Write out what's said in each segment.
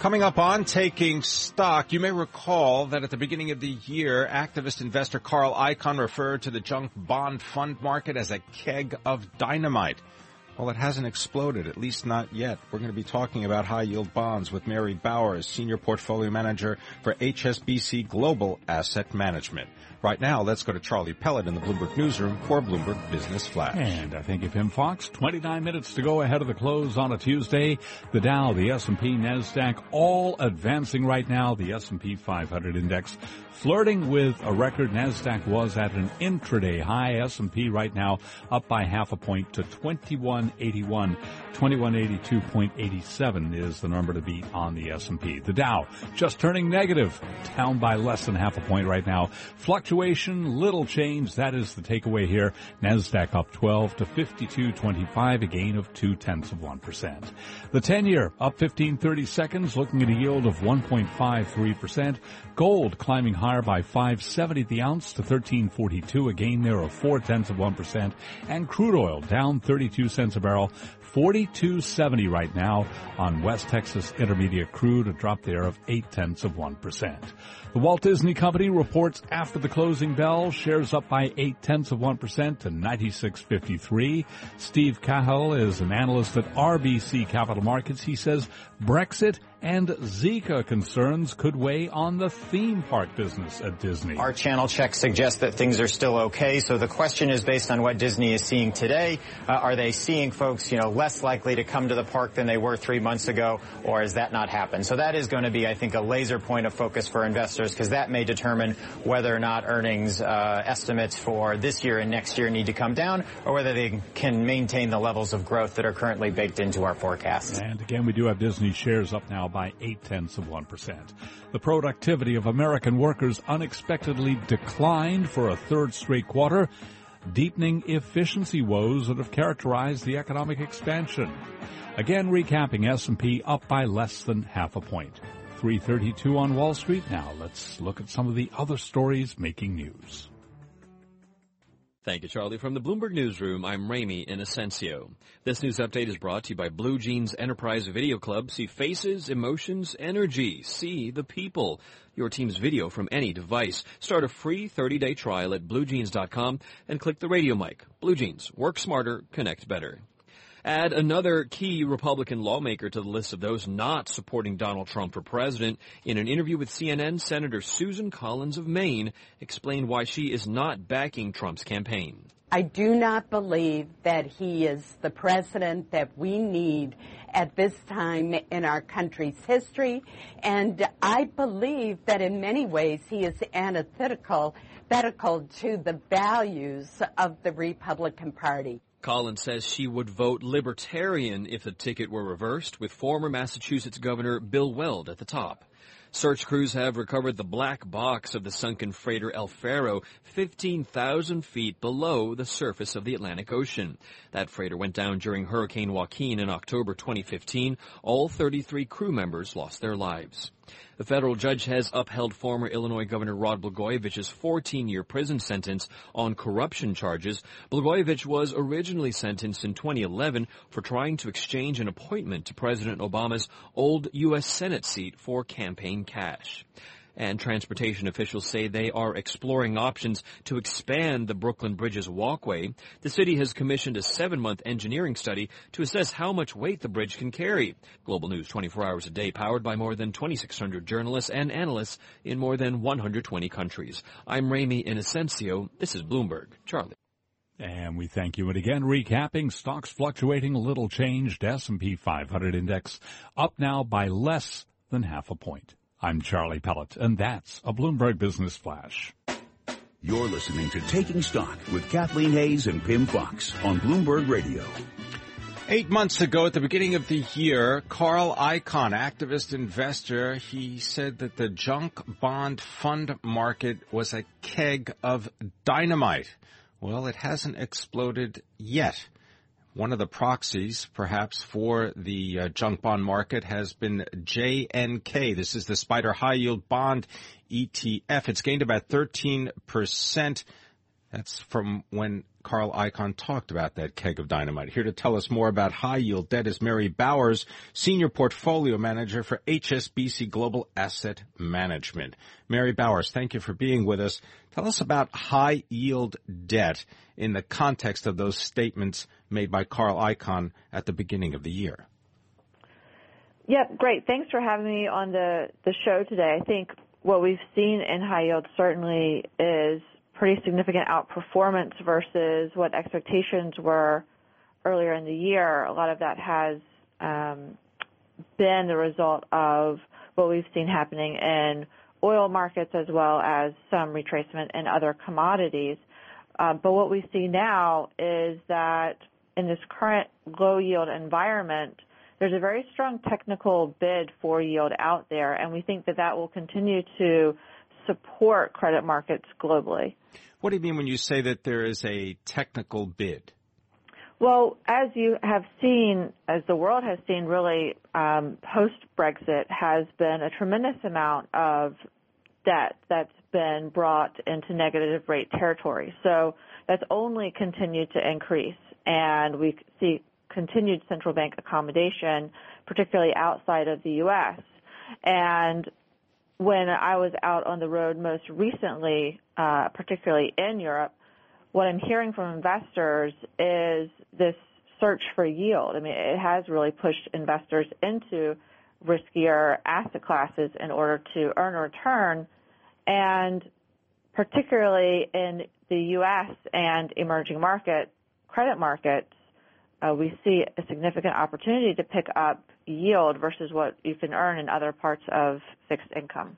Coming up on Taking Stock, you may recall that at the beginning of the year, activist investor Carl Icahn referred to the junk bond fund market as a keg of dynamite. Well, it hasn't exploded, at least not yet. We're going to be talking about high yield bonds with Mary Bowers, Senior Portfolio Manager for HSBC Global Asset Management. Right now, let's go to Charlie Pellet in the Bloomberg Newsroom for Bloomberg Business Flash. And I think you, Pimm Fox. 29 minutes to go ahead of the close on a Tuesday. The Dow, the S&P, NASDAQ, all advancing right now. The S&P 500 index flirting with a record. NASDAQ was at an intraday high. S&P right now up by half a point to 2181. 2182.87 is the number to beat on the S&P. The Dow just turning negative, down by less than half a point right now. Fluctuation, little change. That is the takeaway here. NASDAQ up 12 to 52.25, a gain of two tenths of 1%. The 10 year up 15 30 seconds, looking at a yield of 1.53%. Gold climbing higher by 570 the ounce to 1342, a gain there of four tenths of 1%. And crude oil down 32 cents a barrel, 42.70 right now on West Texas Intermediate crude, a drop there of eight tenths of 1%. The Walt Disney Company reports after the closing bell, shares up by eight tenths of 1% to 96.53. Steve Cahill is an analyst at RBC Capital Markets. He says Brexit and Zika concerns could weigh on the theme park business at Disney. Our channel checks suggest that things are still okay. So the question is based on what Disney is seeing today. Uh, are they seeing folks, you know, less likely to come to the park than they were three months ago, or has that not happened? So that is going to be, I think, a laser point of focus for investors because that may determine whether or not earnings uh, estimates for this year and next year need to come down, or whether they can maintain the levels of growth that are currently baked into our forecast. And again, we do have Disney shares up now by eight tenths of 1%. The productivity of American workers unexpectedly declined for a third straight quarter, deepening efficiency woes that have characterized the economic expansion. Again, recapping S&P up by less than half a point. 332 on Wall Street. Now let's look at some of the other stories making news. Thank you, Charlie. From the Bloomberg Newsroom, I'm Ramy Inocencio. This news update is brought to you by Blue Jeans Enterprise Video Cloud. See faces, emotions, energy. See the people. Your team's video from any device. Start a free 30-day trial at bluejeans.com and click the radio mic. Blue Jeans. Work smarter, connect better. Add another key Republican lawmaker to the list of those not supporting Donald Trump for president. In an interview with CNN, Senator Susan Collins of Maine explained why she is not backing Trump's campaign. I do not believe that he is the president that we need at this time in our country's history. And I believe that in many ways he is antithetical to the values of the Republican Party. Collins says she would vote libertarian if the ticket were reversed, with former Massachusetts Governor Bill Weld at the top. Search crews have recovered the black box of the sunken freighter El Faro 15,000 feet below the surface of the Atlantic Ocean. That freighter went down during Hurricane Joaquin in October 2015. All 33 crew members lost their lives. The federal judge has upheld former Illinois Governor Rod Blagojevich's 14-year prison sentence on corruption charges. Blagojevich was originally sentenced in 2011 for trying to exchange an appointment to President Obama's old U.S. Senate seat for campaign cash and transportation officials say they are exploring options to expand the Brooklyn Bridge's walkway. The city has commissioned a seven-month engineering study to assess how much weight the bridge can carry. Global News 24 hours a day powered by more than 2,600 journalists and analysts in more than 120 countries. I'm Ramy Inocencio. This is Bloomberg. Charlie. And we thank you. And again, recapping stocks fluctuating a little changed. S&P 500 index up now by less than half a point. I'm Charlie Pellet, and that's a Bloomberg Business Flash. You're listening to Taking Stock with Kathleen Hays and Pimm Fox on Bloomberg Radio. Eight months ago, at the beginning of the year, Carl Icahn, activist investor, he said that the junk bond fund market was a keg of dynamite. Well, it hasn't exploded yet. One of the proxies, perhaps, for the uh, junk bond market has been JNK. This is the SPDR High Yield Bond ETF. It's gained about 13%. That's from when Carl Icahn talked about that keg of dynamite. Here to tell us more about high yield debt is Mary Bowers, Senior Portfolio Manager for HSBC Global Asset Management. Mary Bowers, thank you for being with us. Tell us about high yield debt in the context of those statements made by Carl Icahn at the beginning of the year. Yep, great. Thanks for having me on the, the show today. I think what we've seen in high yield certainly is pretty significant outperformance versus what expectations were earlier in the year. A lot of that has um, been the result of what we've seen happening in oil markets as well as some retracement in other commodities. Uh, but what we see now is that in this current low yield environment, there's a very strong technical bid for yield out there, and we think that that will continue to support credit markets globally. What do you mean when you say that there is a technical bid? Well, as you have seen, as the world has seen really um, post Brexit, has been a tremendous amount of debt that's been brought into negative rate territory. So that's only continued to increase, and we see continued central bank accommodation, particularly outside of the U.S. And when I was out on the road most recently, uh, particularly in Europe, what I'm hearing from investors is this search for yield. I mean, it has really pushed investors into riskier asset classes in order to earn a return. And particularly in the U.S. and emerging market credit markets, uh, we see a significant opportunity to pick up yield versus what you can earn in other parts of fixed income.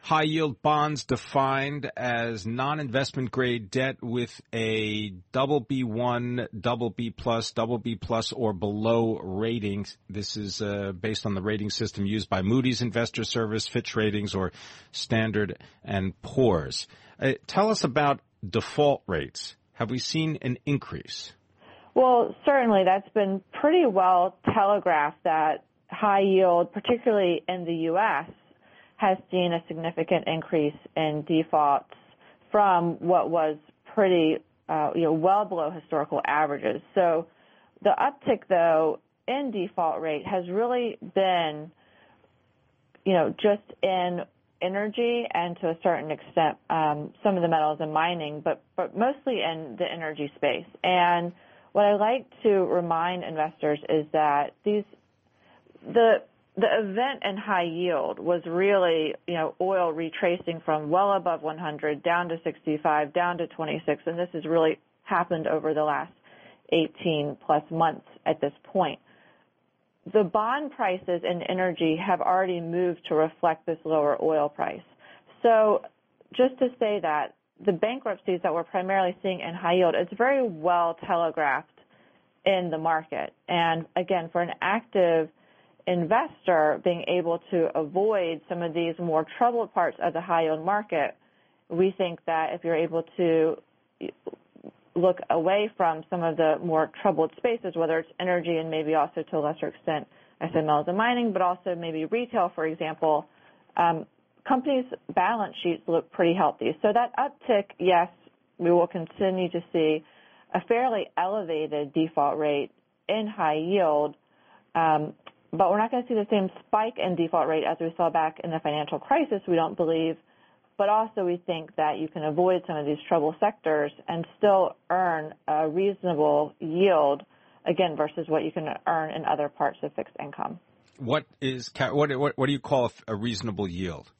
High yield bonds defined as non-investment grade debt with a double B1, double B plus, double B plus or below ratings. This is uh, based on the rating system used by Moody's Investor Service, Fitch Ratings, or Standard and Poor's. Uh, tell us about default rates. Have we seen an increase? Well, certainly that's been pretty well telegraphed that high yield, particularly in the U.S., has seen a significant increase in defaults from what was pretty, uh, you know, well below historical averages. So the uptick, though, in default rate has really been, you know, just in energy and to a certain extent um, some of the metals and mining, but but mostly in the energy space. And what I like to remind investors is that these the the event in high yield was really, you know, oil retracing from well above 100 down to 65, down to 26, and this has really happened over the last 18 plus months at this point. The bond prices in energy have already moved to reflect this lower oil price. So just to say that the bankruptcies that we're primarily seeing in high yield, it's very well telegraphed in the market. And again, for an active investor being able to avoid some of these more troubled parts of the high yield market, we think that if you're able to look away from some of the more troubled spaces, whether it's energy and maybe also to a lesser extent metals and mining, but also maybe retail, for example, um, companies' balance sheets look pretty healthy. So that uptick, yes, we will continue to see a fairly elevated default rate in high yield, um, but we're not going to see the same spike in default rate as we saw back in the financial crisis, we don't believe. But also we think that you can avoid some of these trouble sectors and still earn a reasonable yield, again, versus what you can earn in other parts of fixed income. What is what what, what do you call a reasonable yield?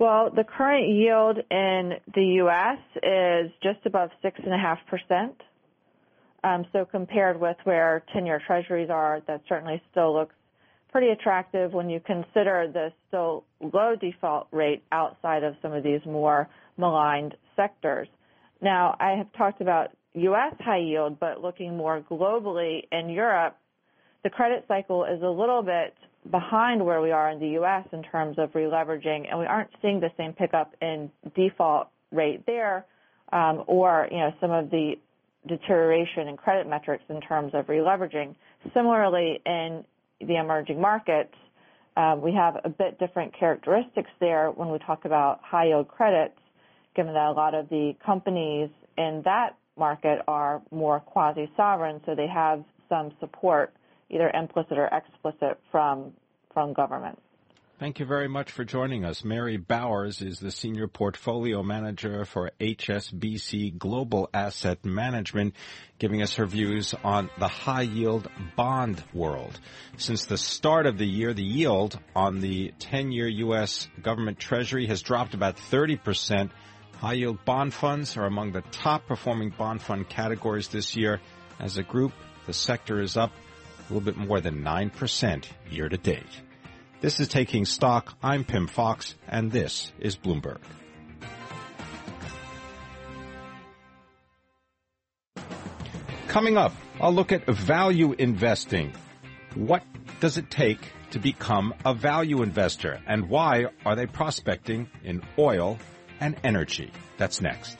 Well, the current yield in the U.S. is just above six and a half percent. Um, so compared with where 10-year treasuries are, that certainly still looks pretty attractive when you consider the still low default rate outside of some of these more maligned sectors. Now, I have talked about U.S. high yield, but looking more globally in Europe, the credit cycle is a little bit behind where we are in the U.S. in terms of releveraging, and we aren't seeing the same pickup in default rate there, um, or you know some of the deterioration in credit metrics in terms of releveraging. Similarly, in the emerging markets, uh, we have a bit different characteristics there when we talk about high yield credits, given that a lot of the companies in that market are more quasi-sovereign, so they have some support, either implicit or explicit, from from government. Thank you very much for joining us. Mary Bowers is the Senior Portfolio Manager for HSBC Global Asset Management, giving us her views on the high yield bond world. Since the start of the year, the yield on the 10 year U.S. government treasury has dropped about 30%. High yield bond funds are among the top performing bond fund categories this year. As a group, the sector is up a little bit more than 9% year to date. This is Taking Stock. I'm Pimm Fox, and this is Bloomberg. Coming up, I'll look at value investing. What does it take to become a value investor, and why are they prospecting in oil and energy? That's next.